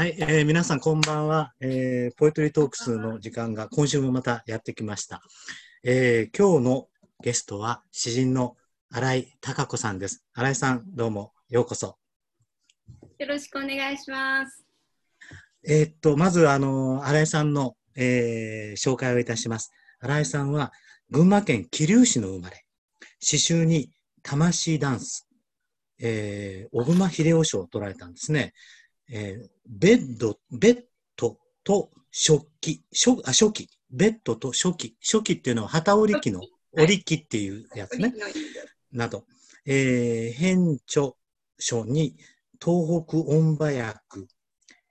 はい、えー、皆さんこんばんは、えー、ポエトリートークスの時間が今週もまたやってきました。えー、今日のゲストは詩人の新井貴子さんです。新井さん、どうもようこそ。よろしくお願いします。えー、っと、まず、あの、新井さんの、えー、紹介をいたします。新井さんは群馬県桐生市の生まれ、詩集に魂ダンス、えー、小熊秀夫賞を取られたんですね。えー、ベッド、ベッドと食器、初あ初期、ベッドと初期、初期っていうのは旗織り機の織り機っていうやつね、など、えー、編著書に東北音馬役、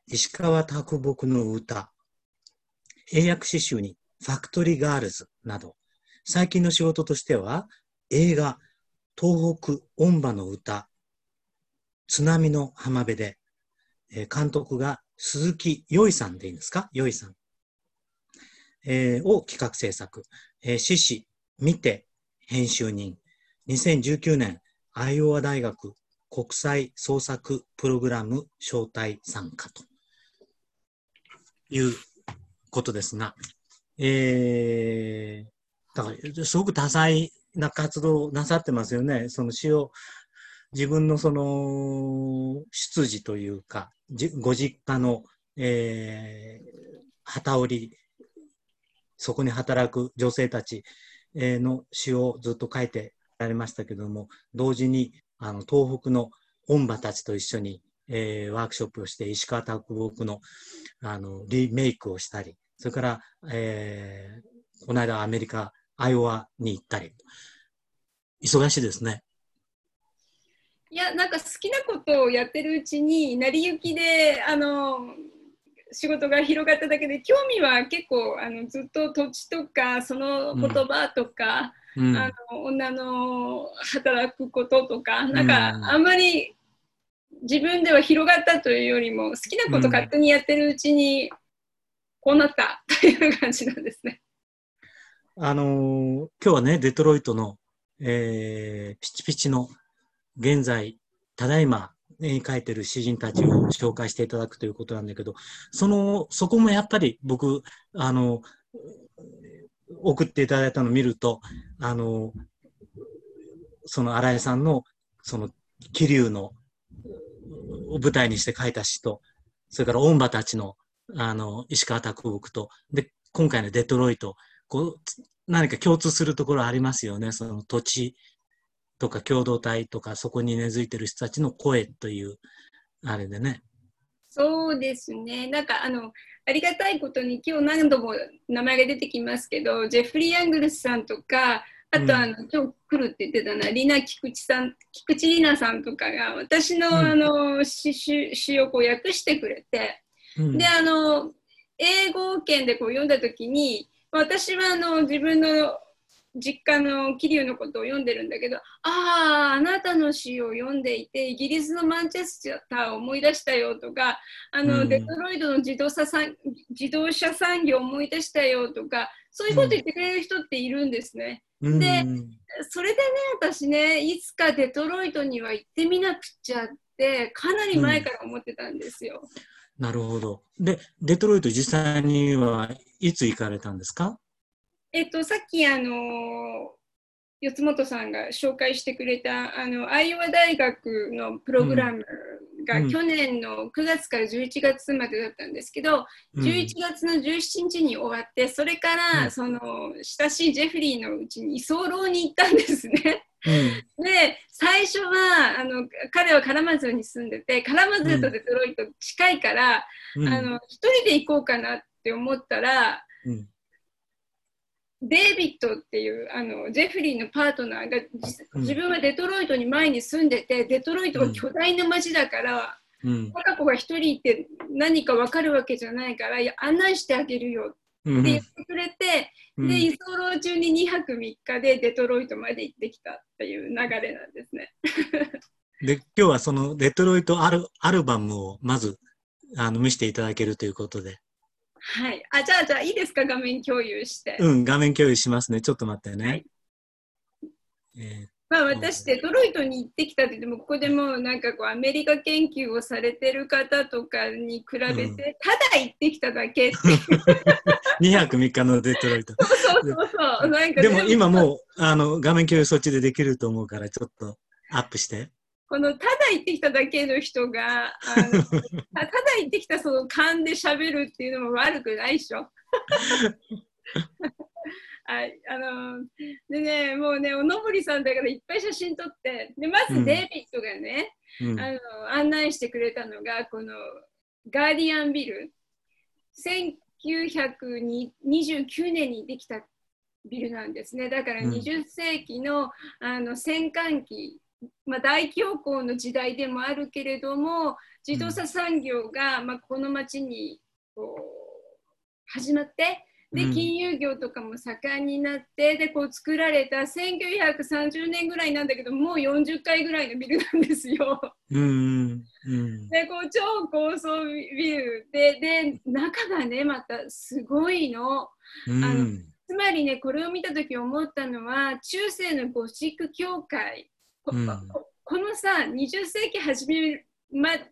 石川啄木の歌、英訳詩集にファクトリーガールズなど、最近の仕事としては映画東北音馬の歌、津波の浜辺でえー、監督が鈴木よいさんでいいんですか？よいさん。えー、を企画制作。えー、獅子、見て、編集人。2019年、アイオワ大学国際創作プログラム招待参加ということですが、えー、だから、すごく多彩な活動なさってますよね。その詩を、自分のその出自というか、ご実家の、えー、旗織り、そこに働く女性たちの詩をずっと書いてられましたけども、同時にあの東北の音馬たちと一緒に、えー、ワークショップをして石川啄木のあのリメイクをしたり、それから、えー、この間アメリカ、アイオワに行ったり、忙しいですね。いやなんか好きなことをやってるうちに成り行きであの仕事が広がっただけで興味は結構あのずっと土地とかその言葉とか、うん、あの女の働くこととか、なんかあんまり自分では広がったというよりも好きなこと勝手にやってるうちにこうなったという感じなんですね。あのー、今日はねデトロイトの、えー、ピチピチの現在、ただいま絵に描いてる詩人たちを紹介していただくということなんだけど、その、そこもやっぱり僕、あの、送っていただいたのを見ると、あの、その新井さんの、その、桐生の、を舞台にして書いた詩と、それから音馬たちの、あの、石川啄木と、で、今回のデトロイト、こう、何か共通するところありますよね。その土地とか共同体とかそこに根付いてる人たちの声というあれでね。そうですね。なんかあのありがたいことに今日何度も名前が出てきますけどジェフリー・アングルスさんとかあとあの、うん、今日来るって言ってたなリナ・菊池さん菊池里奈さんとかが私の,、あの詩詩をこう訳してくれて、うん、であの英語圏でこう読んだ時に私はあの自分の実家の桐生のことを読んでるんだけどあああなたの詩を読んでいてイギリスのマンチェスターを思い出したよとかあの、うん、デトロイドの自動車産自動車産業を思い出したよとかそういうこと言ってくれる人っているんですね。うん、でそれでね私ねいつかデトロイトには行ってみなくちゃってかなり前から思ってたんですよ。うん、なるほど。でデトロイト実際にはいつ行かれたんですか？えっと、さっきあの四本さんが紹介してくれたあのアイオワ大学のプログラムが去年の9月から11月までだったんですけど、うん、11月の17日に終わってそれから、うん、その親しいジェフリーのうちに居候に行ったんですね。うん、で最初はあの彼はカラマズに住んでてカラマズとデトロイト近いから、あの一人で行こうかなって思ったら、デイビッドっていうあのジェフリーのパートナーが自分はデトロイトに前に住んでてデトロイトは巨大な街だから、うん、カ子が一人いて何か分かるわけじゃないから案内してあげるよって言ってくれて、うん、で居候中に2泊3日でデトロイトまで行ってきたっていう流れなんですね。で今日はそのデトロイトアルアルバムをまずあの見せていただけるということで。はい。あ、じゃあ、じゃあ、いいですか、画面共有して。うん、画面共有しますね。ちょっと待ってね。はい、えー、っまあ私、デトロイトに行ってきたって言っても、ここでもなんかこうアメリカ研究をされてる方とかに比べて、うんただ行ってきただけって。2泊3日のデトロイト。そうそうそう。なんかでも今もうあの画面共有そっちでできると思うから、ちょっとアップして。このただ行ってきただけの人が、あのた ただ行ってきたその勘で喋るっていうのも悪くないでしょ。はい、あのでね、もうね、おのぼりさんだからいっぱい写真撮って、でまずデイビッドがね、うんあの案内してくれたのが、このガーディアンビル、1929年にできたビルなんですね。だからうん20世紀の,、あの戦艦機、まあ、大恐慌の時代でもあるけれども、自動車産業が、まあ、この町にこう始まって、でうん金融業とかも盛んになってでこう作られた1930年ぐらいなんだけどもう40階ぐらいのビルなんですよ。うんうんうんでこう超高層ビルでで中がねまたすごいの。うんあのつまりねこれを見た時思ったのは中世のゴシック教会こ,うんこ、このさ20世紀始め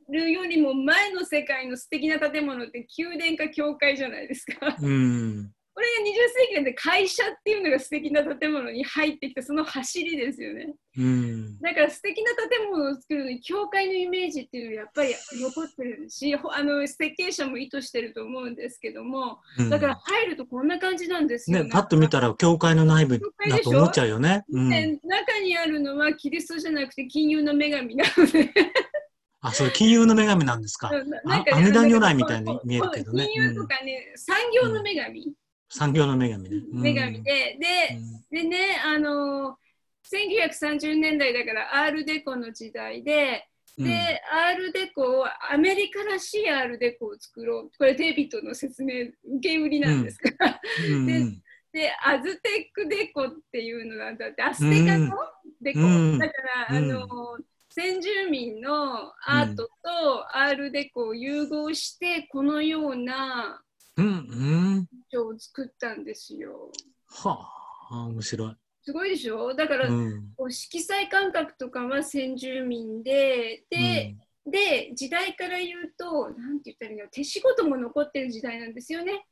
るよりも前の世界の素敵な建物って宮殿か教会じゃないですか。うんこれが20世紀で会社っていうのが素敵な建物に入ってきたその走りですよね。うん。だから素敵な建物を作るのに教会のイメージっていうのはやっぱり残ってるしほあの設計者も意図してると思うんですけどもうん。だから入るとこんな感じなんですよね、パッと見たら教会の内部だと思っちゃうよね。うん、で中にあるのはキリストじゃなくて金融の女神なので。あ、それ金融の女神なんですか。なんか阿弥陀如来みたいに見えるけどね。金融とかね、産業の女神、産業の女神ね。うん女神で、で、でね、あの1930年代だからアールデコの時代で、うんで、アールデコをアメリカらしいアールデコを作ろう。これデイビッドの説明、受け売りなんですから。うんでで、アズテックデコっていうのがだって、アステカのデコ。うんだから、うんあの、先住民のアートとアールデコを融合して、このようなうん、うん。書を作ったんですよ。はあ、面白い。すごいでしょ？だから、うん。色彩感覚とかは先住民で、で、で、時代から言うと、なんて言ったらいいの、手仕事も残ってる時代なんですよね。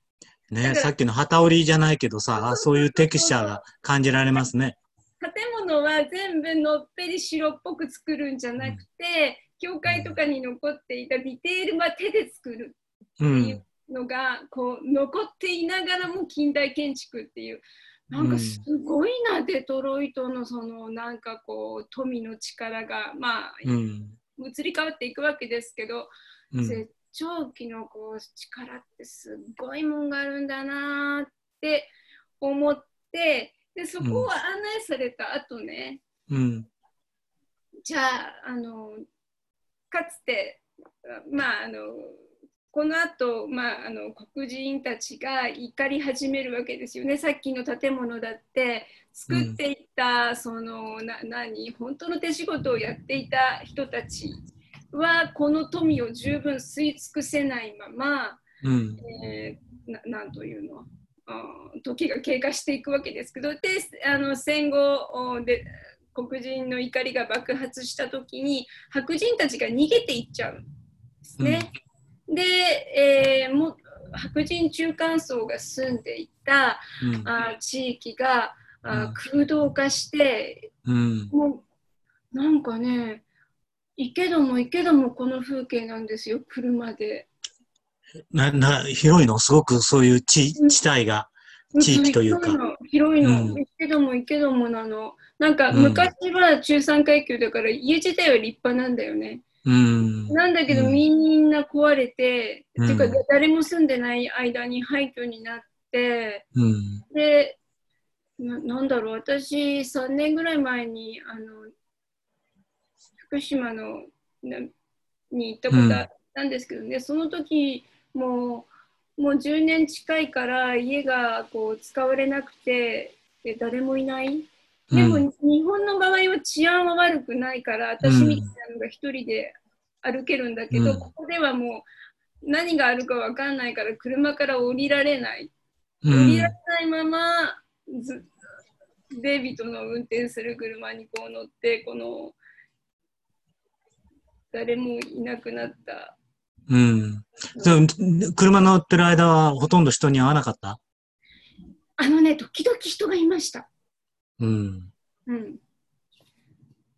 うん、ね、さっきの旗織りじゃないけどさ、あそういうテクスチャーが感じられますね。建物は全部のっぺり白っぽく作るんじゃなくて、教会とかに残っていたディテールは手で作るう。っていうんのが、こう残っていながらも近代建築っていう。なんかすごいな、デトロイトのそのなんかこう富の力がまあうん。移り変わっていくわけですけど、うん。絶頂期のこう力ってすっごいもんがあるんだなーって思ってでそこを案内された後ね、うん。じゃああのかつてまああのこの後、まああの黒人たちが怒り始めるわけですよね。さっきの建物だって作っていった、そのな何？本当の手仕事をやっていた人たちはこの富を十分吸い尽くせないまま、うん。えーななんというの？時が経過していくわけですけど。であの戦後おで黒人の怒りが爆発した時に白人たちが逃げていっちゃうんですね。で、えーも白人中間層が住んでいたうん。あー地域がうん空洞化してうん。もうなんかね行けども行けどもこの風景なんですよ車で。な、な、広いの？すごくそういう地、地帯が。地域というか広いの、広いのうん行けども行けどもなの。なんかうん昔は中産階級だから家自体は立派なんだよね。うん。なんだけどうんみんな壊れて、うんていうか誰も住んでない間に廃墟になって、うん。で、ななんだろう、私3年ぐらい前にあの福島のなに行ったことあったんですけどね、その時もうもう10年近いから家がこう使われなくてで誰もいない。でも、うん日本の場合は治安は悪くないから私みたいなのが一人で歩けるんだけど、うん。ここではもう何があるかわかんないから車から降りられない。う降りらんれないままずデイビッドの運転する車にこう乗ってこの誰もいなくなった。うん。車乗ってる間はほとんど人に会わなかった？あのね時々人がいました、うん。うん、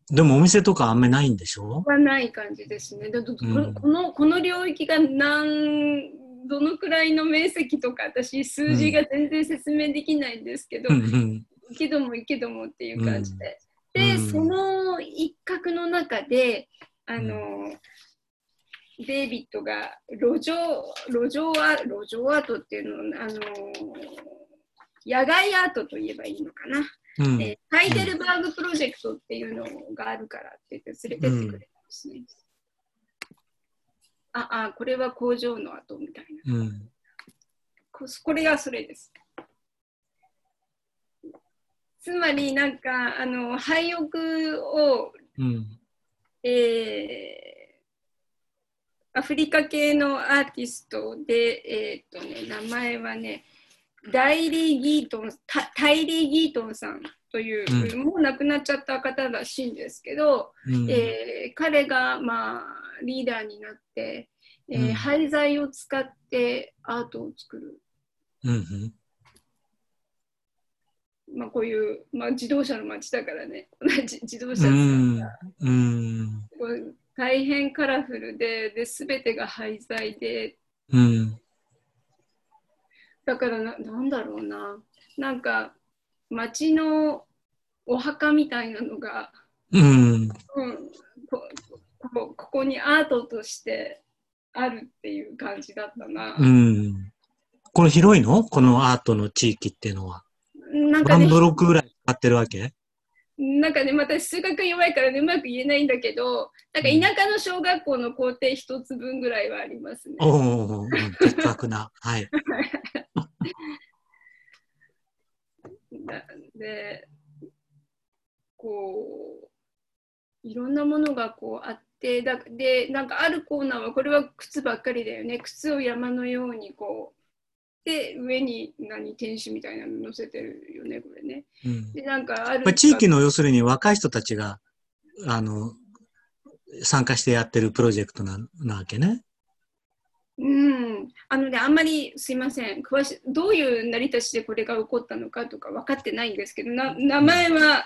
でもお店とかあんまりないんでしょ？はない感じですね。だうん。このこの領域が何どのくらいの面積とか私数字が全然説明できないんですけど、うんけどもいけどもっていう感じで。うん。で、うん。その一角の中で、あの、デイビッドが路上、路上ア路上アートっていうのを、あの、野外アートと言えばいいのかな。うんえーハイデルバーグプロジェクトっていうのがあるからって言って連れてってくれたんですね。あ、あ、これは工場の跡みたいな。うん。ここれがそれです。つまりなんかあの廃屋を、うん。えーアフリカ系のアーティストで、えーっとね、名前はねダイリー・ギートンタタイリー・ギートンさんという、うもう亡くなっちゃった方らしいんですけど、うん。えー彼が、まあ、リーダーになって、えーうん廃材を使ってアートを作る。うん。まあ、こういう、まあ、自動車の街だからね、同 じ自動う車んが。うん。大変カラフルで、で全てが廃材で、うん。だからな、なんだろうな、なんか街のお墓みたいなのが、うん。うん、ここここにアートとしてあるっていう感じだったな。うん。これ広いの？このアートの地域っていうのは。なんかね何ブロックぐらい使ってるわけ？なんかね、また数学弱いからね、うまく言えないんだけど、なんか田舎の小学校の校庭一つ分ぐらいはありますね。おお、うん的確な。はい。だで、こう、いろんなものがこうあって、だで、なんかあるコーナーは、これは靴ばっかりだよね。靴を山のようにこう、で、上に何、天使みたいなの乗せてるよね、これね。うん。で、なんかあるまあ、地域の要するに若い人たちが、あの、参加してやってるプロジェクトななわけね。うん、あのね、あんまりすいません詳しい、どういう成り立ちでこれが起こったのかとか分かってないんですけど、な名前は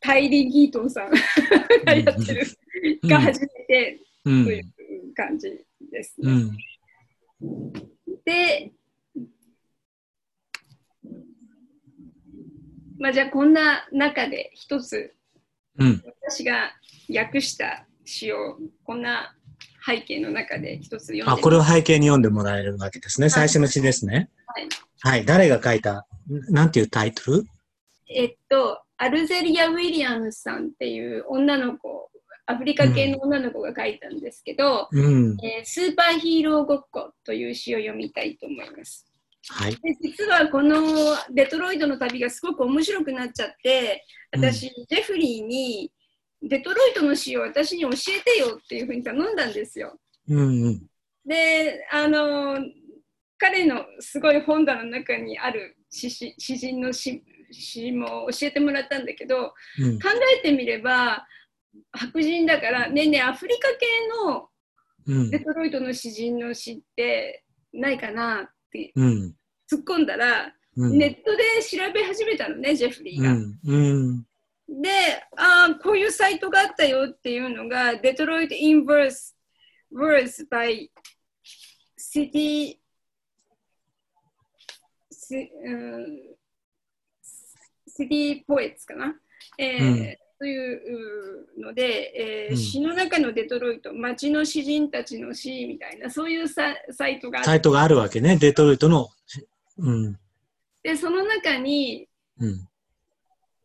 タイリー・ギートンさん がやってる、うんが初めてう。というん感じですね。うん。で、まあ、じゃあこんな中で一つうん。私が訳した詩をこんな背景の中で一つ読んであ、これを背景に読んでもらえるわけですね。最初の詩ですね。はいはい。誰が書いた、なんていうタイトル？えっと、アルゼリア・ウィリアムスさんっていう女の子、アフリカ系の女の子が書いたんですけど、うん。えースーパーヒーローごっこという詩を読みたいと思います。はい。で実はこのデトロイトの旅がすごく面白くなっちゃって、私、ジェフリーにデトロイトの詩を私に教えてよっていうふうに頼んだんですよ。うんうん。で、あの、彼のすごい本棚の中にある詩人の詩詩も教えてもらったんだけど、うん考えてみれば白人だからねえねえアフリカ系のうんデトロイトの詩人の詩ってないかなってうん。突っ込んだら、うん。ネットで調べ始めたのねジェフリーが。うん。うん。であーこういうサイトがあったよっていうのがデトロイト・イン・バース verse by City シうんシティ・ポエツかな、えーうんというので、えーうん詩の中のデトロイト、街の詩人たちの詩みたいな、そういうササイトがあって、サイトがあるわけね。デトロイトの。うん。でその中に、うん。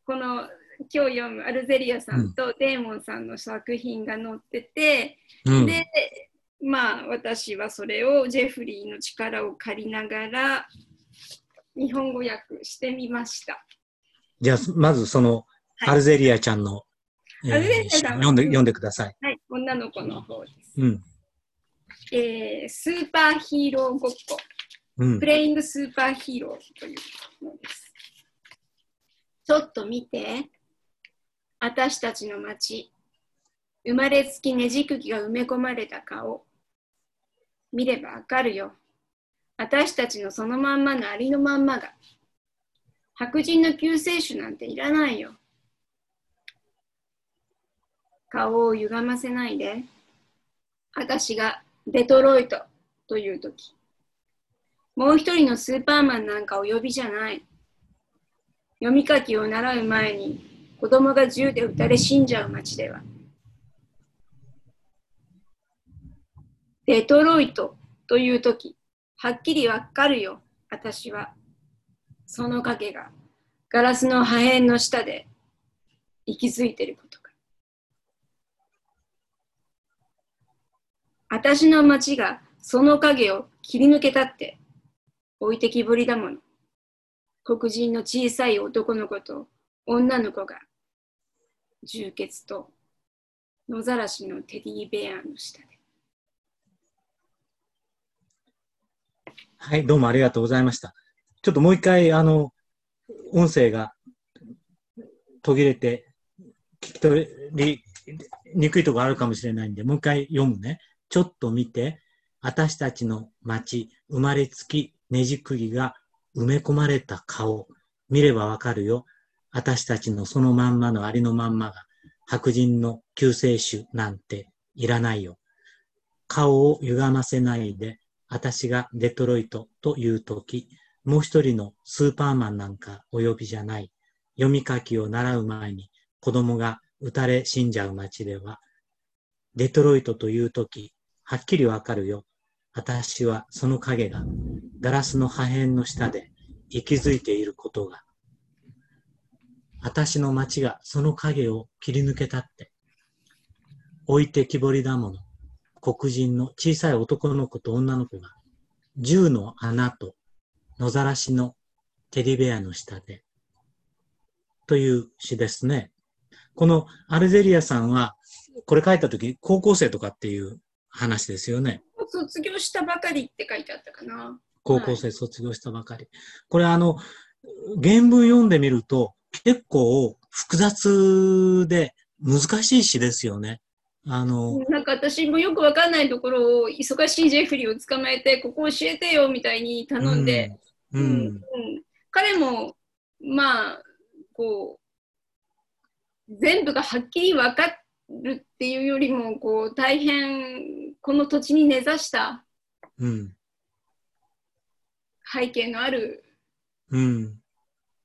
この今日読むアルゼリアさんとデーモンさんの作品が載ってて、うん。で、まあ私はそれをジェフリーの力を借りながら日本語訳してみました。じゃあ、まずその、はいアルゼリアちゃんの、えー読んで、読んでください。はい、女の子の方です。うん。えースーパーヒーローごっこ、うんプ。レイングスーパーヒーローというのです。ちょっと見て。私たちの町。生まれつきねじ釘が埋め込まれた顔。見ればわかるよ。私たちのそのまんまのありのまんまが。白人の救世主なんていらないよ。顔を歪ませないで。私がデトロイトというとき。もう一人のスーパーマンなんかお呼びじゃない。読み書きを習う前に子供が銃で撃たれ死んじゃう街では。デトロイトというとき、はっきりわかるよ、私は。その影がガラスの破片の下で息づいてることが。私の町がその影を切り抜けたって置いてきぼりだもの。黒人の小さい男の子と女の子が充血と野ざらしのテディベアの下で。はい、どうもありがとうございました。ちょっともう一回、あの、音声が途切れて、聞き取りにくいところあるかもしれないんで、もう一回読むね。ちょっと見て、私たちの町、生まれつきねじ釘が埋め込まれた顔、見ればわかるよ。私たちのそのまんまのありのまんまが、白人の救世主なんていらないよ。顔を歪ませないで、私がデトロイトというとき、もう一人のスーパーマンなんかお呼びじゃない。読み書きを習う前に子供が撃たれ死んじゃう街では、デトロイトというとき、はっきりわかるよ。私はその影がガラスの破片の下で息づいていることが。私の街がその影を切り抜けたって。置いてきぼりだもの。黒人の小さい男の子と女の子が、銃の穴と野ざらしのテディベアの下で、という詩ですね。このアルゼリアさんは、これ書いたとき、高校生とかっていう話ですよね。卒業したばかりって書いてあったかな。高校生卒業したばかり。はい、これあの、原文読んでみると、結構複雑で難しい詩ですよね。あのなんか私もよくわかんないところを忙しいジェフリーを捕まえてここ教えてよみたいに頼んで、うん、うんうん、彼もまあこう全部がはっきり分かるっていうよりもこう大変この土地に根ざした背景のある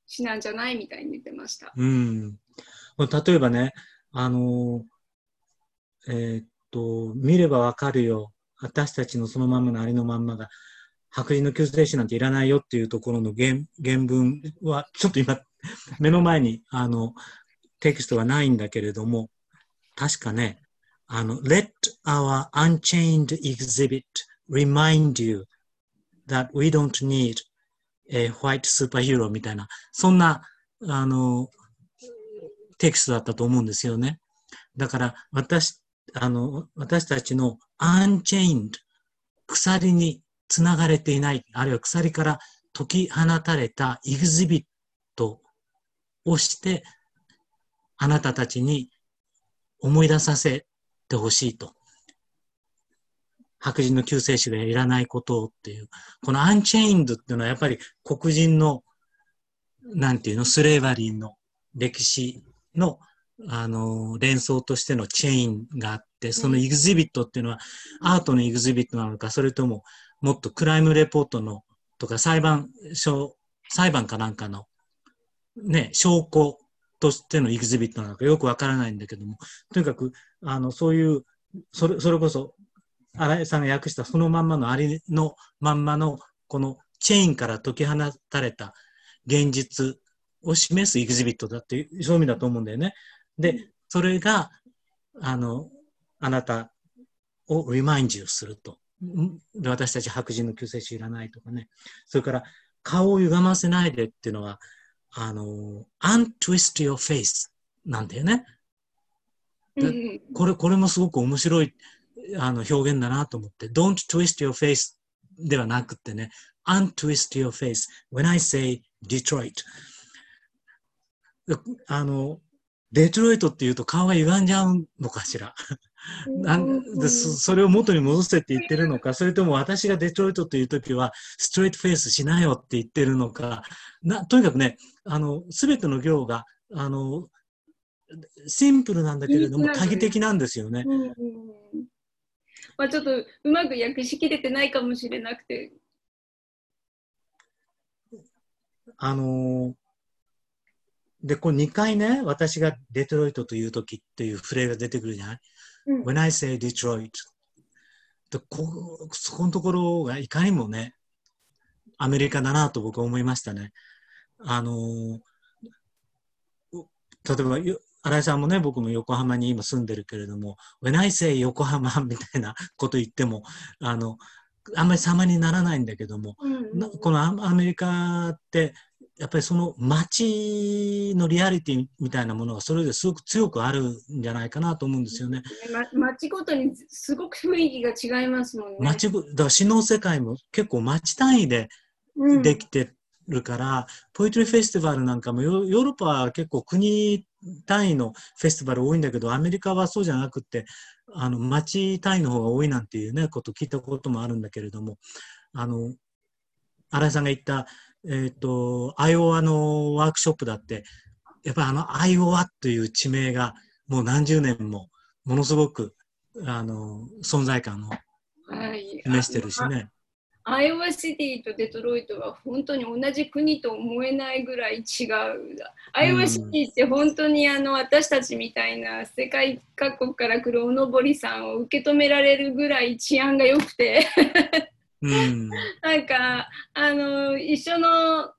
詩なんじゃないみたいに言ってました。うん、例えばねあのえー、っと、見ればわかるよ。私たちのそのままのありのまんまが、白人の救世主なんていらないよっていうところの原原文は、ちょっと今、目の前に、あの、テキストがないんだけれども、確かね、あの、let our unchained exhibit remind you that we don't need a white superhero みたいな、そんな、あの、テキストだったと思うんですよね。だから、私、あの、私たちの unchained 鎖につながれていない、あるいは鎖から解き放たれたエグゼビットをして、あなたたちに思い出させてほしいと。白人の救世主がいらないことをっていう。この unchained っていうのはやっぱり黒人の、なんていうの、スレーバリーの歴史のあの、連想としてのチェーンがあって、そのエグゼビットっていうのは、アートのエグゼビットなのか、それとも、もっとクライムレポートの、とか裁判所、裁判かなんかの、ね、証拠としてのエグゼビットなのかよくわからないんだけども、とにかく、あの、そういう、それ、それこそ、新井さんが訳したそのまんまのありのまんまの、このチェーンから解き放たれた現実を示すエグゼビットだっていう、そういう意味だと思うんだよね。で、それが、あの、あなたをリマインジュすると。私たち白人の救世主いらないとかね。それから、顔を歪ませないでっていうのは、あの、untwist your face なんだよね。これ、これもすごく面白いあの表現だなと思って、don't twist your face ではなくてね、untwist your face when I say Detroit あの、デトロイトっていうと顔が歪んじゃうのかしら。なんでそそれを元に戻せって言ってるのか、それとも私がデトロイトっていう時は、ストレートフェイスしなよって言ってるのか、なとにかくね、あの、すべての行が、あの、シンプルなんだけれども、多義的なんですよね。うんうんまあ、ちょっとうまく訳しきれてないかもしれなくて。あので、これ2回ね、私がデトロイトという時っていうフレーズが出てくるじゃない、うん ?When I say Detroit でこそこのところがいかにもね、アメリカだなと僕は思いましたね。あの例えばよ、新井さんもね、僕も横浜に今住んでるけれども、When I say 横浜 みたいなこと言っても、あの、あんまり様にならないんだけども、うんなこのアアメリカって、やっぱりその街のリアリティみたいなものがそれぞれすごく強くあるんじゃないかなと思うんですよね。ま、町ごとにすごく雰囲気が違いますもんね。街ご、だから詩の世界も結構街単位でうんできてるから、ポエトリーフェスティバルなんかもヨヨーロッパは結構国単位のフェスティバル多いんだけど、アメリカはそうじゃなくて、あの街単位の方が多いなんていうね、こと聞いたこともあるんだけれども、あの、新井さんが言った、えっ、と、アイオワのワークショップだって、やっぱりあのアイオワという地名がもう何十年もものすごく、あの、存在感をはい、示してるしね。アイオワシティとデトロイトは本当に同じ国と思えないぐらい違う。アイオワシティって本当にあの私たちみたいな世界各国から来るおのぼりさんを受け止められるぐらい治安が良くて、うん。なんかあの一緒の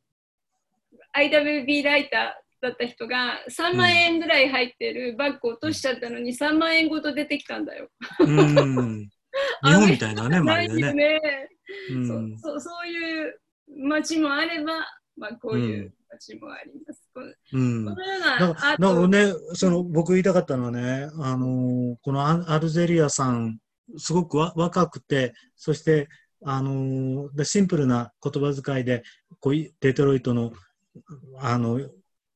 IWB ライターだった人が3万円ぐらい入ってるバッグ落としちゃったのに3万円ごと出てきたんだよ。うん。日本みたいなね、な い周りでね。うんそうそうそういう街もあれば、まあ、こういう街もあります。うん。このようだなからアートだからね、その僕言いたかったのはね、あのーこのアアルゼリアさん、すごくわ若くて、そして、あのでシンプルな言葉遣いで、こういデトロイトの、あの、悲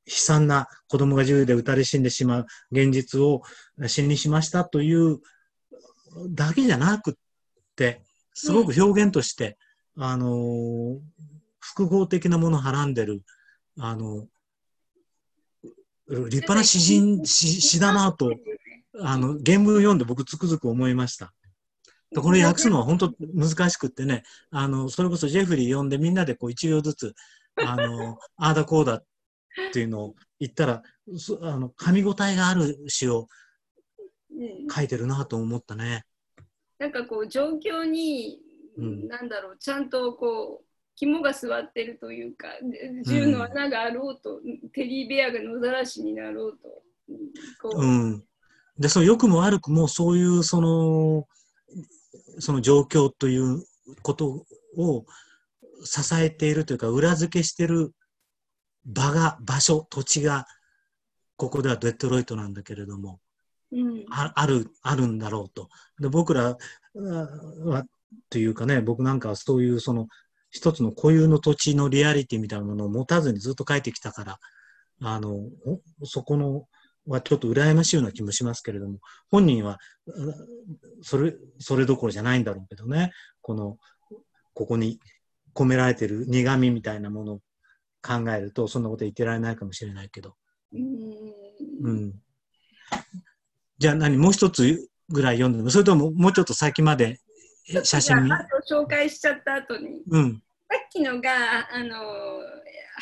惨な子供が銃で撃たれ死んでしまう現実を死にしましたというだけじゃなくって、すごく表現として、あの複合的なものをはらんでる、あの、立派な詩人、詩詩だなと、あの、原文を読んで僕つくづく思いました。でこれ訳すのは本当難しくってね、あの、それこそジェフリー読んでみんなでこう一行ずつ、あの、ああだこうだっていうのを言ったら、そあの、噛み応えがある詩をうん書いてるなと思ったね。なんかこう状況に、うんなんだろうちゃんとこう肝が据わってるというかで銃の穴があろうと、テディベアが野ざらしになろうと、ううん。で、その良くも悪くもそういうその、その状況ということを支えているというか、裏付けしている場が、場所、土地が、ここではデトロイトなんだけれども、うんあある、あるんだろうと。で、僕らは、というかね、僕なんかはそういうその、一つの固有の土地のリアリティみたいなものを持たずにずっと書いてきたから、あの、おそこの、はちょっと羨ましいような気もしますけれども、本人は、うんそれ、それどころじゃないんだろうけどね、この、ここに込められてる苦味みたいなものを考えると、そんなこと言ってられないかもしれないけど。うんうん。じゃあ何もう一つぐらい読んでもそれとももうちょっと先までえ写真見紹介しちゃった後にうん。さっきのがあの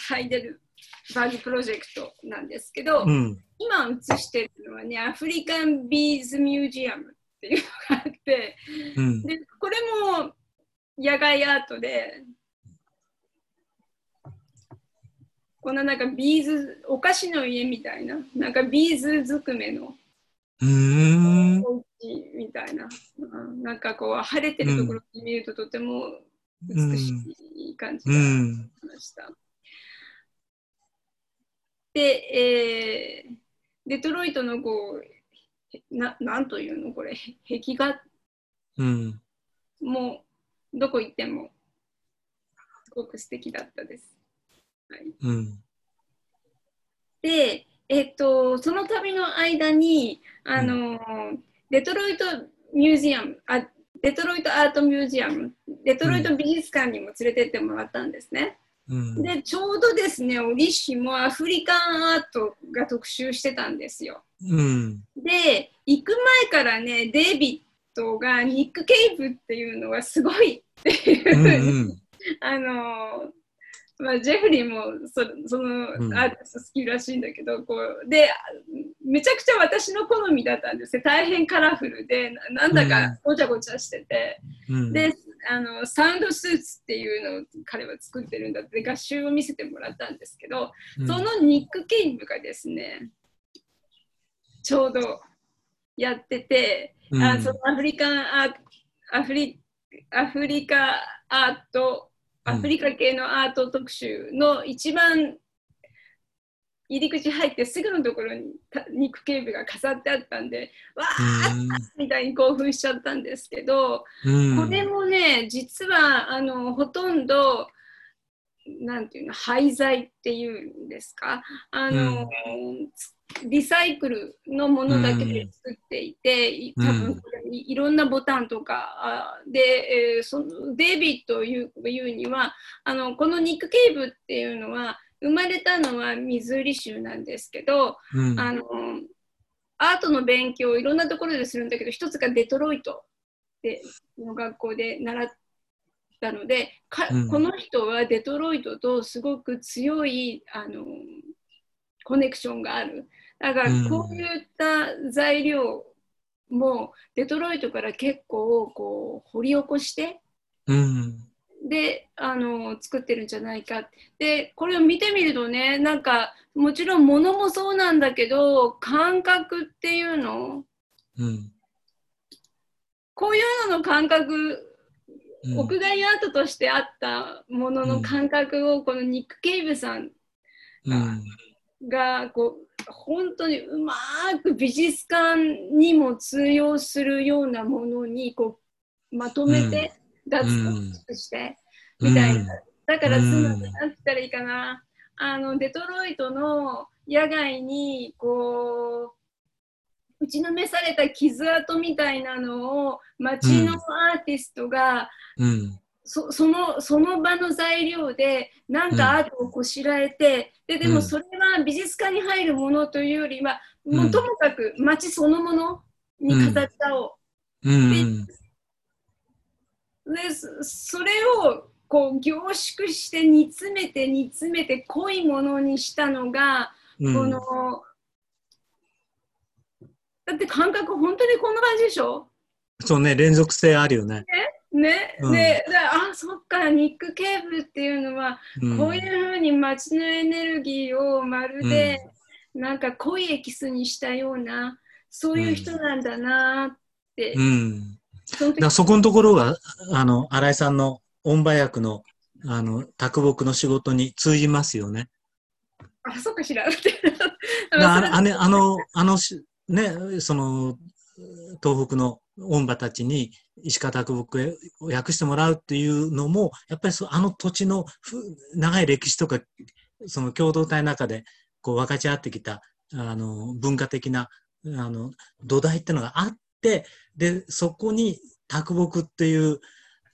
Heidelberg Project なんですけど、うん。今映してるのはね African Beads Museum っていうのがあってうん。でこれも野外アートでこんななんかビーズお菓子の家みたいななんかビーズずくめの。お家みたいな、うんなんかこう晴れてるところに見るととてもうん美しい感じうがしん。ました。で、えーデトロイトのこうへななんというのこれ壁画？うん。もどこ行ってもすごく素敵だったです。はい、うん。で、えっと、その旅の間に、あの、デトロイトミュージアム、あデトロイトアートミュージアム、デトロイト美術館にも連れてってもらったんですね。うん、で、ちょうどですね、折しもアフリカンアートが特集してたんですよ。うん、で、行く前からね、デイビッドがニック・ケイブっていうのはすごいっていう、うんうん、あのまあ、ジェフリーもそそのアーティスト好きらしいんだけど、うん、こうでめちゃくちゃ私の好みだったんですよ。大変カラフルでなんだかごちゃごちゃしてて、うん、であのサウンドスーツっていうのを彼は作ってるんだって合集を見せてもらったんですけど、うん、そのニック・ケイブがですねちょうどやってて、あそのアフリカンアアフリアフリカアートアフリカ系のアート特集の一番入り口入ってすぐのところに肉警部が飾ってあったんでわーみたいに興奮しちゃったんですけど、これもね実はあのほとんどなんていうの廃材っていうんですか？あの、うん、リサイクルのものだけで作っていて、うん、多分いろんなボタンとかで、えー、そのデイビッドを言う言うにはあのこのニック・ケイブっていうのは生まれたのはミズーリ州なんですけど、うん、あのアートの勉強をいろんなところでするんだけど一つがデトロイトでの学校で習ったのでか、うん、この人はデトロイトとすごく強いあのコネクションがある。だからこういった材料もデトロイトから結構こう掘り起こして、うん、であの作ってるんじゃないか。でこれを見てみるとねなんかもちろん物もそうなんだけど感覚っていうの、うん、こういうのの感覚うん、屋外アートとしてあったものの感覚をこのニック・ケイブさんがこう本当にうまく美術館にも通用するようなものにこうまとめて脱骨してみたいな。だからつまり何て言ったらいいかな。あのデトロイトの野外にこう打ちのめされた傷跡みたいなのを街のアーティストが、うんそそのその場の材料で何かアートをこしらえて、うん、ででもそれは美術館に入るものというよりは、うん、もうともかく街そのものに飾っちゃおう。うん、でそれをこう凝縮して煮詰めて煮詰めて濃いものにしたのが、このだって感覚本当にこんな感じでしょ？そうね連続性あるよね。ね？ね、うん、であそっかニック・ケーブっていうのは、うん、こういうふうに街のエネルギーをまるで、うん、なんか濃いエキスにしたようなそういう人なんだなって、うん、そだそこのところがあの新井さんの音馬役のあの卓木の仕事に通じますよね。あそっか知らんあ あのあのあのねその東北の音馬たちに石川啄木を訳してもらうっていうのもやっぱりそあの土地の長い歴史とかその共同体の中でこう分かち合ってきたあの文化的なあの土台っていうのがあってでそこに啄木っていう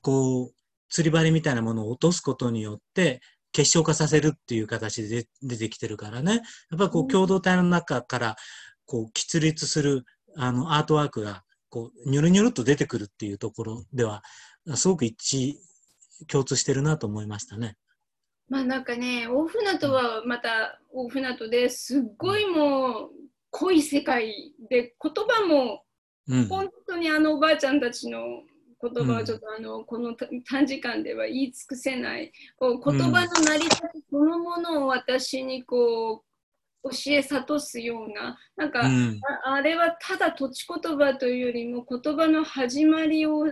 こう釣り針みたいなものを落とすことによって結晶化させるっていう形で出てきてるからね。やっぱりこう共同体の中からこう喫立するあのアートワークがこうニュルニュルと出てくるっていうところではすごく一致共通してるなと思いましたね。まあなんかね大船渡はまた大船渡ですっごいもう濃い世界で言葉も本当にあのおばあちゃんたちの言葉はちょっとあの、この短時間では言い尽くせないこう言葉の成り立ちそのものを私にこう教え諭すようななんか、うん、あれはただ土地言葉というよりも言葉の始まりを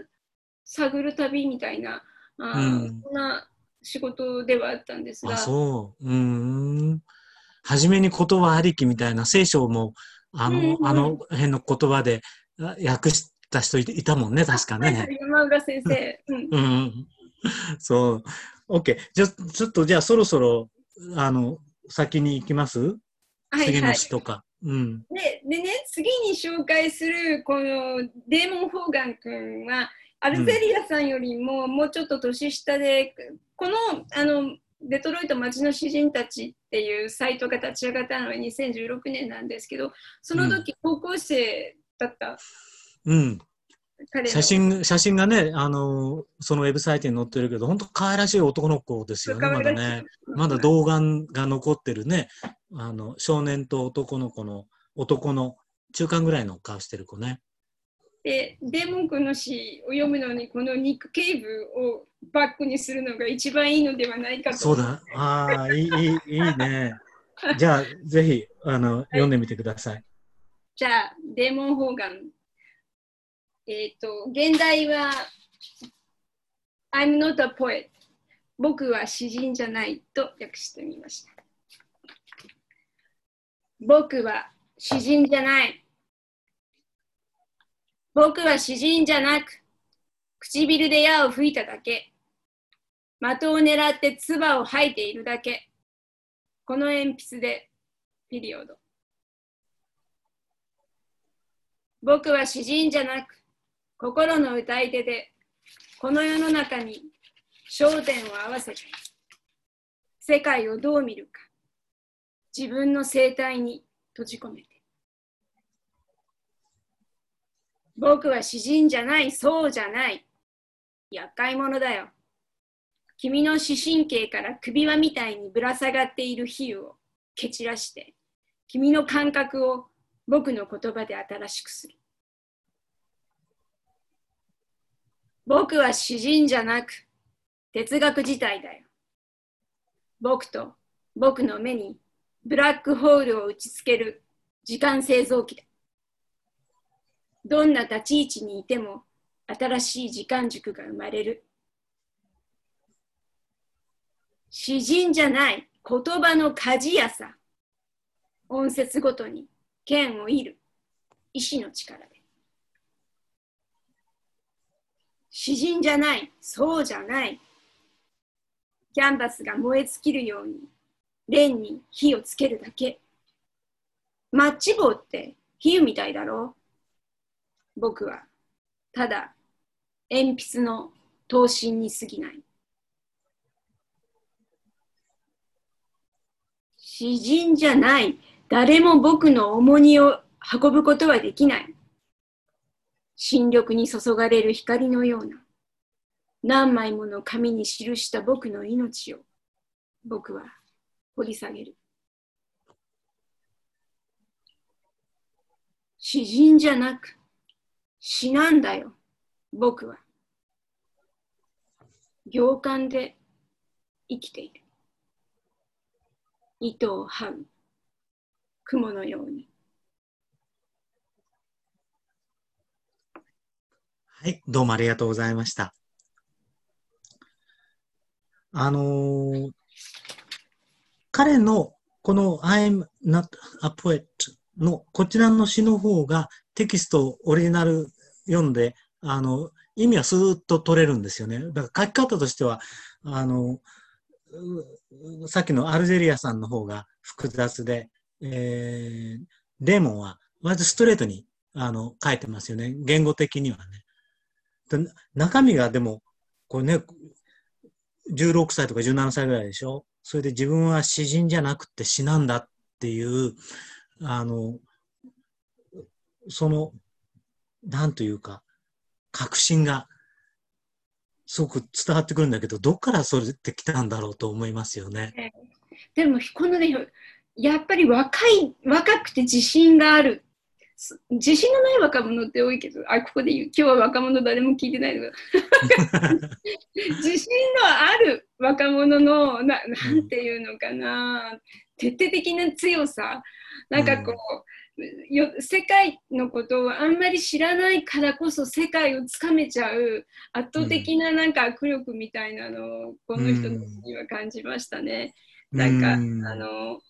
探る旅みたいなあ、うん、そんな仕事ではあったんですが。そう。うん。初めに言葉ありきみたいな聖書もあのうん、あの辺の言葉で訳した人いたもんね確かね。山浦先生。うん、うん、そう OK じゃちょっとじゃあそろそろあの先に行きます？はい次のはい詩とか。うん。ででね、次に紹介するこのデーモン・ホーガン君は、アルゼリアさんよりももうちょっと年下で、このあのデトロイト町の詩人たちっていうサイトが立ち上がったのは2016年なんですけど、その時高校生だったうん。写真、写真がね、あの、そのウェブサイトに載ってるけど、本当可愛らしい男の子ですよね、まだね。まだ童顔が残ってるね、あの、少年と男の子の、男の中間ぐらいの顔してる子ね。で、デーモン君の詩を読むのに、このニック・ケイブをバックにするのが一番いいのではないかと。そうだ。ああ、いい、いい、いいね。じゃあ、ぜひ、あの、読んでみてください。じゃあ、デーモン・ホーガン。えっ、と、現代は、I'm not a poet。僕は詩人じゃないと訳してみました。僕は詩人じゃない。僕は詩人じゃなく、唇で矢を吹いただけ。的を狙って唾を吐いているだけ。この鉛筆で、ピリオド。僕は詩人じゃなく、心の歌い手で、この世の中に焦点を合わせて、世界をどう見るか、自分の生態に閉じ込めて。僕は詩人じゃない、そうじゃない。厄介者だよ。君の視神経から首輪みたいにぶら下がっている比喩を蹴散らして、君の感覚を僕の言葉で新しくする。僕は詩人じゃなく哲学自体だよ。僕と僕の目にブラックホールを打ちつける時間製造機だ。どんな立ち位置にいても新しい時間軸が生まれる。詩人じゃない言葉の鍛冶屋さ。音節ごとに剣を射る意志の力で。詩人じゃない、そうじゃない。キャンバスが燃え尽きるように、レンに火をつけるだけ。マッチ棒って比喩みたいだろう。僕は、ただ、鉛筆の刀身に過ぎない。詩人じゃない。誰も僕の重荷を運ぶことはできない。新緑に注がれる光のような何枚もの紙に記した僕の命を僕は掘り下げる。詩人じゃなく詩なんだよ、僕は。行間で生きている。糸を這う雲のように。はい、どうもありがとうございました。あのー彼のこの I'm not a poet のこちらの詩の方がテキストオリジナル読んで、あの、意味はスーッと取れるんですよね。だから書き方としては、あの、さっきのアルジェリアさんの方が複雑で、えー、デーモンは割とストレートにあの書いてますよね。言語的にはね。中身がでも、これね、16歳とか17歳ぐらいでしょ？それで自分は詩人じゃなくて詩なんだっていう、あの、その、なんというか、確信が、すごく伝わってくるんだけど、どっからそれってきたんだろうと思いますよね。でもこのねやっぱり若い若くて自信がある。す自信のない若者って多いけどあここで言う今日は若者誰も聞いてないのが自信のある若者のななんていうのかな、徹底的な強さ。なんかこう、よ世界のことをあんまり知らないからこそ世界をつかめちゃう圧倒的ななんか握力みたいなのをこの人には感じましたね。なんか、うんあの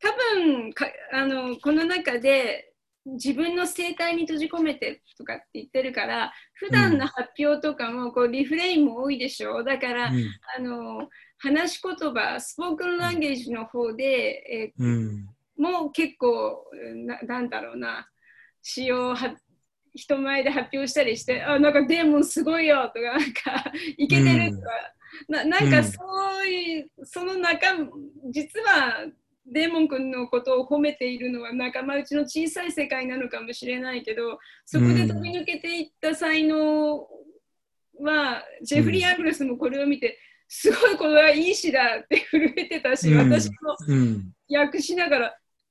多分かあのこの中で自分の生態に閉じ込めてとかって言ってるから普段の発表とかもこうリフレインも多いでしょだから、うん。あの話し言葉スポークンランゲージの方で、えうん。も結構な、なんだろうな、詩をは人前で発表したりして、あ、なんかデーモンすごいよとか、なんか、いけてるとか、うん、ななんかそういう、その中、実はデーモン君のことを褒めているのは仲間内の小さい世界なのかもしれないけどそこで飛び抜けていった才能は、うん、ジェフリー・アングルスもこれを見て、すごいこれはいい詩だって震えてたし、うん、私も訳しながら、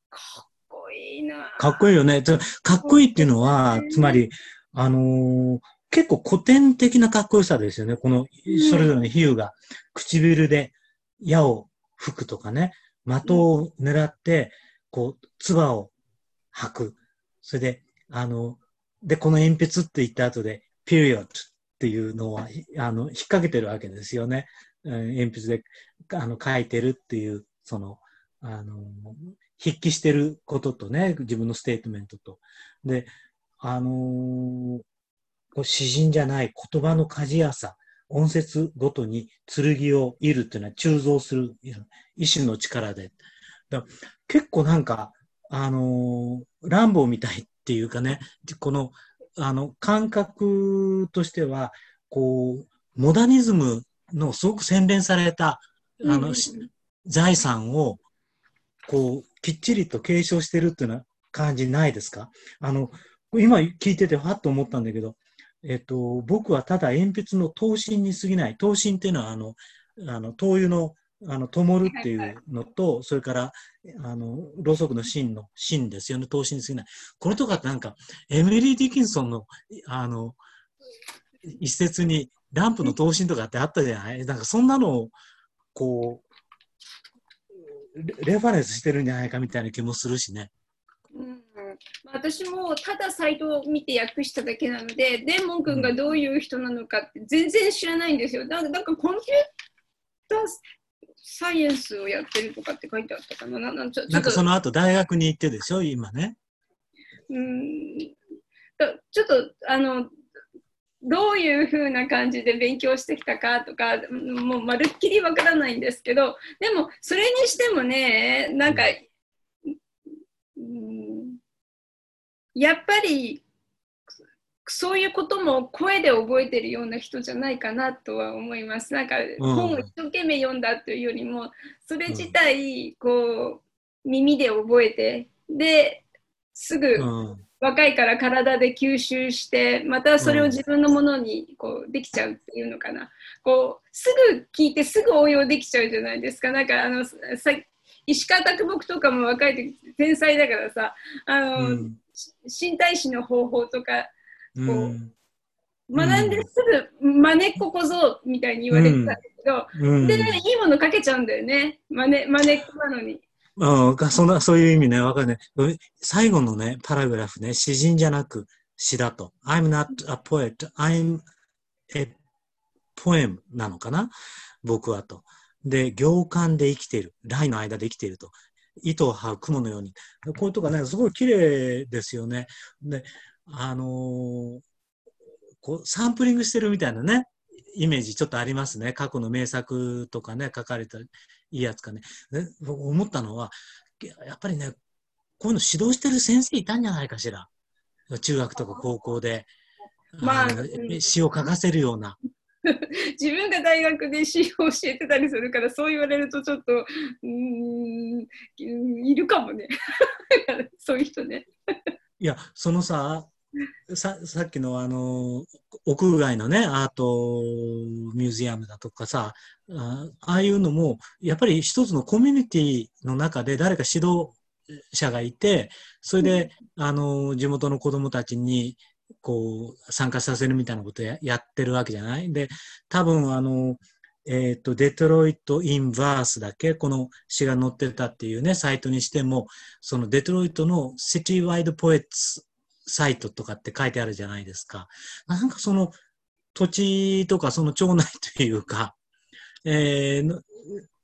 かっこいいな。かっこいいよね。かっこいいっていうのは、つまり、あのー、結構古典的なかっこよさですよね。この、それぞれの比喩が、唇で矢を吹くとかね。的を狙って、こう、唾を吐く。それで、あの、で、この鉛筆って言った後で、period っていうのは、あの、引っ掛けてるわけですよね。鉛筆で、あの、書いてるっていう、その、あの、筆記してることとね、自分のステートメントと。で、あのー、詩人じゃない言葉の鍛冶屋さ、音節ごとに剣をいるっていうのは鋳造する意志の力で。だ結構なんか、あのー、乱暴みたいっていうかね、この、あの、感覚としては、こう、モダニズムのすごく洗練された、あの、うん、財産を、こう、きっちりと継承してるっていうような感じないですか？あの、今聞いてて、はっと思ったんだけど、えっと、僕はただ鉛筆の刀身に過ぎない。刀身っていうのは、あの、あの、灯油の、あの、灯るっていうのと、それから、あの、ろうそくの芯の芯ですよね。刀身に過ぎない。これとかってなんか、エミリー・ディキンソンの、あの、一節に、ランプの刀身とかってあったじゃない？なんかそんなのを、こう、レファレンスしてるんじゃないかみたいな気もするしね。私もただサイトを見て訳しただけなので、デーモン君がどういう人なのかって全然知らないんですよ。だなんかコンピューターサイエンスをやってるとかって書いてあったかな。なんかその後大学に行ってでしょ、今ね。うんちょっとあのどういうふうな感じで勉強してきたかとかもうまるっきりわからないんですけどでもそれにしてもねなんか、うん、やっぱりそういうことも声で覚えてるような人じゃないかなとは思います。なんか本を一生懸命読んだというよりも、それ自体こう耳で覚えてですぐ若いから体で吸収してまたそれを自分のものにこうできちゃうっていうのかな。こうすぐ聞いてすぐ応用できちゃうじゃないですか。なんかあのさ石川啄木とかも若い時天才だからさあの、うん身体師の方法とかこう、うん、学んですぐ真似っこ小僧みたいに言われてたんだけど、うん、で、ね、いいものかけちゃうんだよね真似真似っこなのに。うん、そんな、そういう意味ね、わかるね。最後のね、パラグラフね、詩人じゃなく詩だと。I'm not a poet, I'm a poem なのかな？僕はと。で、行間で生きている。来の間で生きていると。糸を這う雲のように。こういうとこね、すごい綺麗ですよね。で、あのー、こう、サンプリングしてるみたいなね、イメージちょっとありますね。過去の名作とかね、書かれたいいやつかね。ね思ったのは、やっぱりね、こういうの指導してる先生いたんじゃないかしら。中学とか高校で。まあ、詩を書かせるような。自分が大学で詩を教えてたりするからそう言われるとちょっとうんいるかもね。そういう人ね。いやそのさささっきのあの屋外のねアートミュージアムだとかさああいうのもやっぱり一つのコミュニティの中で誰か指導者がいてそれで、うん、あの地元の子どもたちにこう、参加させるみたいなことややってるわけじゃない？で、多分あの、えっ、ー、と、 Detroit in Verse だっけ、この詩が載ってたっていうね、サイトにしても、そのデトロイトの Citywide Poets サイトとかって書いてあるじゃないですか。なんかその土地とかその町内というか、えー、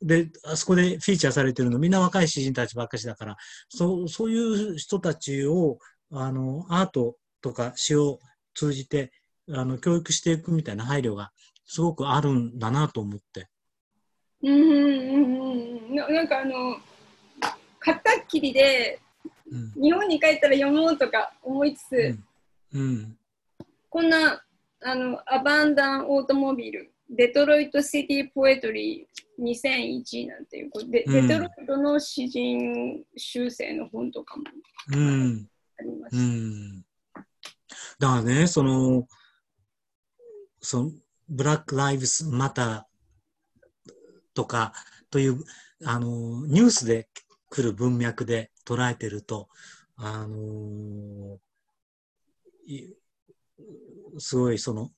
で、あそこでフィーチャーされてるのみんな若い詩人たちばっかしだから、そう、そういう人たちを、あの、アートとか詩を通じてあの教育していくみたいな配慮がすごくあるんだなと思って。うんうんうん、なんかあの買ったっきりで、うん日本に帰ったら読もうとか思いつつ、うんこんなあのアバンダン・オートモビル、デトロイト・シティ・ポエトリー2001なんていう、デうん。デトロイトの詩人修正の本とかもうん。あります。うんだからね、その、その、ブラック・ライブス・マターとかという、あの、ニュースで来る文脈で捉えてると、あの、すごいその、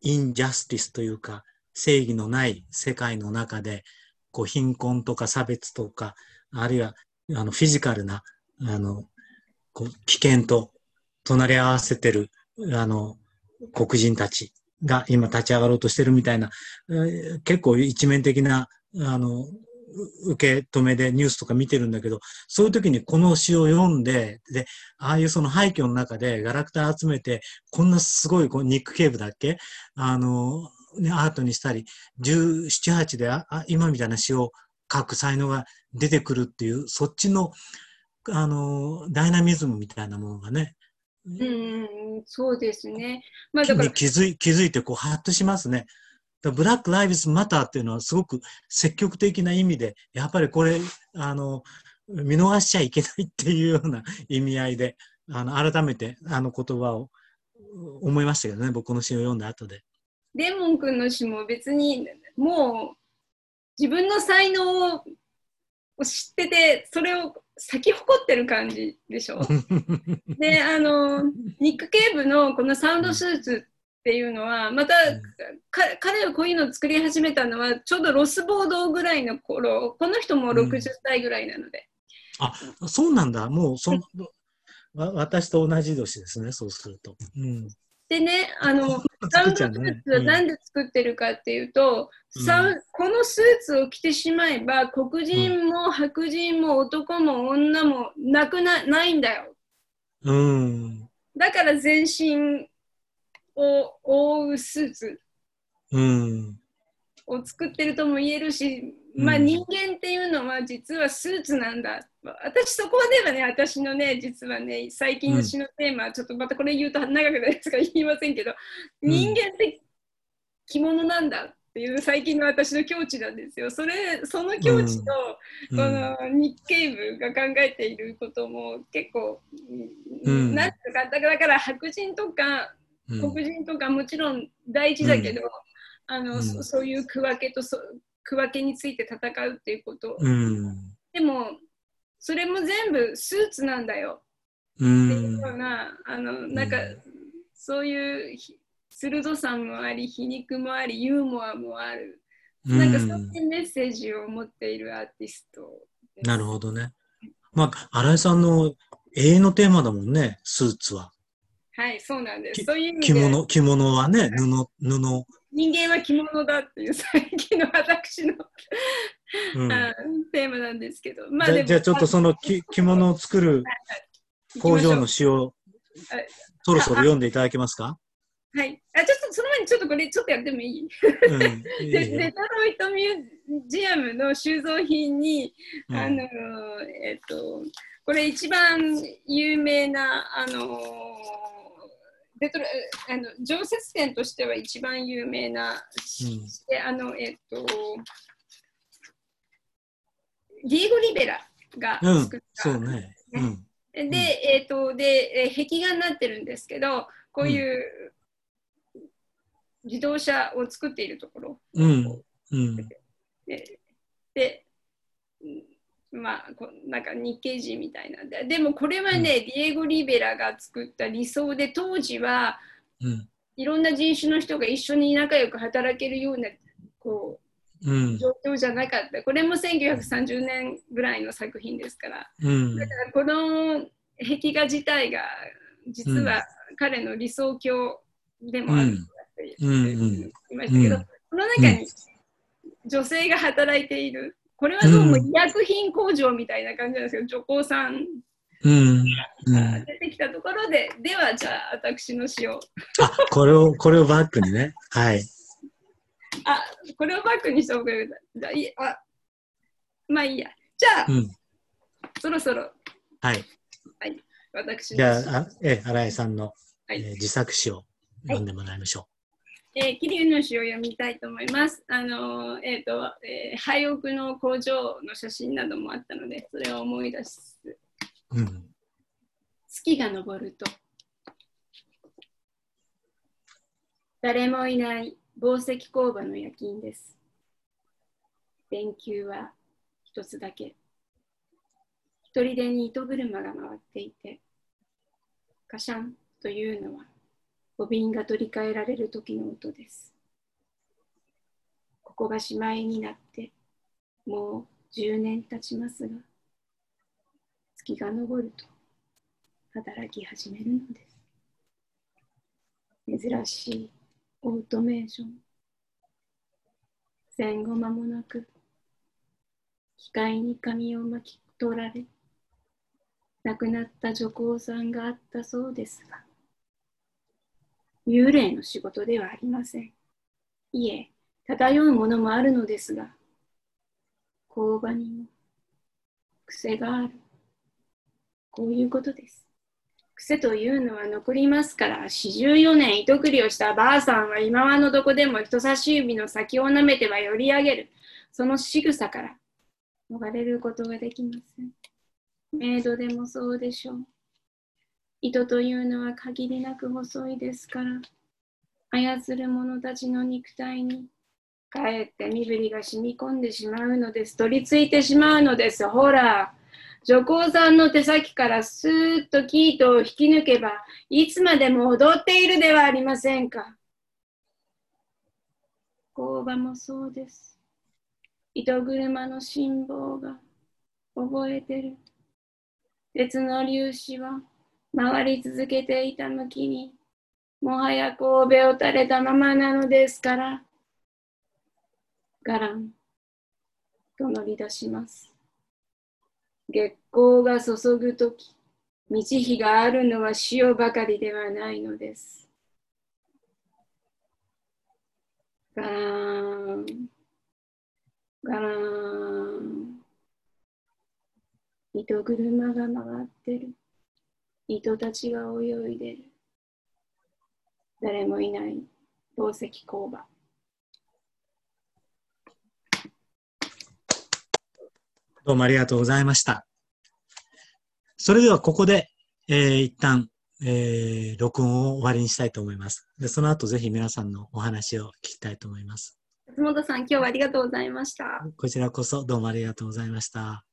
インジャスティスというか、正義のない世界の中で、こう、貧困とか差別とか、あるいは、あの、フィジカルな、あの、こう危険と隣り合わせてる、あの、黒人たちが今立ち上がろうとしてるみたいな、結構一面的な、あの、受け止めでニュースとか見てるんだけど、そういう時にこの詩を読んで、で、ああいうその廃墟の中でガラクタ集めて、こんなすごいこうニック・ケーブだっけ？あの、ね、アートにしたり、17、8であ今みたいな詩を書く才能が出てくるっていう、そっちの、あの、ダイナミズムみたいなものがね、うんそうですね。まあだからに気づい気づいてこうハッとしますね。ブラック・ライブズ・マターっていうのはすごく積極的な意味で、やっぱりこれ、あの、見逃しちゃいけないっていうような意味合いで、あの、改めてあの言葉を思いましたけどね、僕の詩を読んだ後で。デーモン君の詩も別にもう自分の才能を知っててそれを咲き誇ってる感じでしょ？であのニック・ケーブのこのサウンドスーツっていうのはまたか彼がこういうのを作り始めたのはちょうどロスボードぐらいの頃この人も60歳ぐらいなので、あ、そうなんだ。もうそ私と同じ年ですね、そうすると。うん。でねあの サウンドスーツは何で作ってるかっていうと、うん。サウこのスーツを着てしまえば黒人も白人も男も女もなくなないんだよ。うん。だから全身を覆うスーツ。うん。を作ってるとも言えるし、まあうん人間っていうのは実はスーツなんだ。私そこではね、私のね、実はね、最近の詩のテーマ、ちょっとまたこれ言うと長くなるですから言いませんけど、うん。人間って着物なんだっていう最近の私の境地なんですよ。それ、その境地と、うん。この日系部が考えていることも結構、うん。なんていうか、だから白人とかうん。黒人とかもちろん大事だけど、あのうんそそういう区分けとそ区分けについて戦うっていうこと、うん。でもそれも全部スーツなんだよう。っていうんような、あのなんかうんそういうひ鋭さもあり皮肉もありユーモアもある、うんなんかそういうメッセージを持っているアーティストなるほどね。まあ、新井さんの永遠のテーマだもんね、スーツは。はいそうなんですきそういう意味で着物、着物はね、布、布。人間は着物だっていう最近の私の、うん。あテーマなんですけど。まあじゃでもじゃあちょっとその着着物を作る工場の詩をはい。そろそろ読んでいただけますか？はい。あ、ちょっとその前にちょっとこれちょっとやってもいい？うん。デトロイトミュージアムの収蔵品に、うん。あの、えっと、これ一番有名な、あの、デトロあの常設展としては一番有名な、うんであの、えっと、ディエゴ・リベラがうん作っ、た、そうね。うん。で、えっ、と、で、えー壁画になってるんですけど、こういう自動車を作っているところ。うん。うん。で、まあ、こなんか日系人みたいなんで、でもこれはね、ディエゴ・リベラが作った理想で、当時はうん。いろんな人種の人が一緒に仲良く働けるような、こうう、ん。状況じゃなかった。これも1930年ぐらいの作品ですから。うん。だからこの壁画自体が実は彼の理想郷でもあるって言いましたけど、うんその中に女性が働いている。これはどうも医薬品工場みたいな感じなんですけど、女工さんうん。うがん。出てきたところで、ではじゃあ私の詩を。あ、これを、これをバックにね。はい。あ、これをバックにした方がいい。じゃあいいあまあいいや。じゃあ、うん。そろそろはい。私じゃの、あ、あえ、新井さんの、はいえー自作詩を読んでもらいましょえー、桐生の詩を読みたいと思います。あのーえっ、と、えー、廃屋の工場の写真などもあったので、それを思い出す。う。うん。月が昇ると。誰もいない紡績工場の夜勤です。電球は一つだけ。一人でに糸車が回っていて、カシャンというのは、ボビンが取り替えられる時の音です。ここがしまいになって、もう10年経ちますが、月が昇ると、働き始めるのです。珍しいオートメーション。戦後間もなく、機械に紙を巻き取られ、亡くなった女工さんがあったそうですが、幽霊の仕事ではありません。いえ、漂うものもあるのですが、工場にも癖がある。こういうことです。癖というのは残りますから、四十四年糸繰りをしたばあさんは今はのどこでも人差し指の先を舐めては寄り上げる。その仕草から逃れることができません。メイドでもそうでしょう。糸というのは限りなく細いですから、操る者たちの肉体にかえって身振りが染み込んでしまうのです。取り付いてしまうのです。ほら。女工さんの手先からスーッと生糸を引き抜けば、いつまでも踊っているではありませんか。工場もそうです。糸車の辛抱が覚えてる。鉄の粒子は回り続けていた向きに、もはや神戸を垂れたままなのですから、ガランと乗り出します。月光が注ぐとき、道日があるのは潮ばかりではないのです。ガラン、ガラーン。糸車が回ってる。糸たちが泳いでる。誰もいない宝石工場。どうもありがとうございました。それではここで、えー一旦、えー録音を終わりにしたいと思います。で、その後ぜひ皆さんのお話を聞きたいと思います。松本さん、今日はありがとうございました。こちらこそどうもありがとうございました。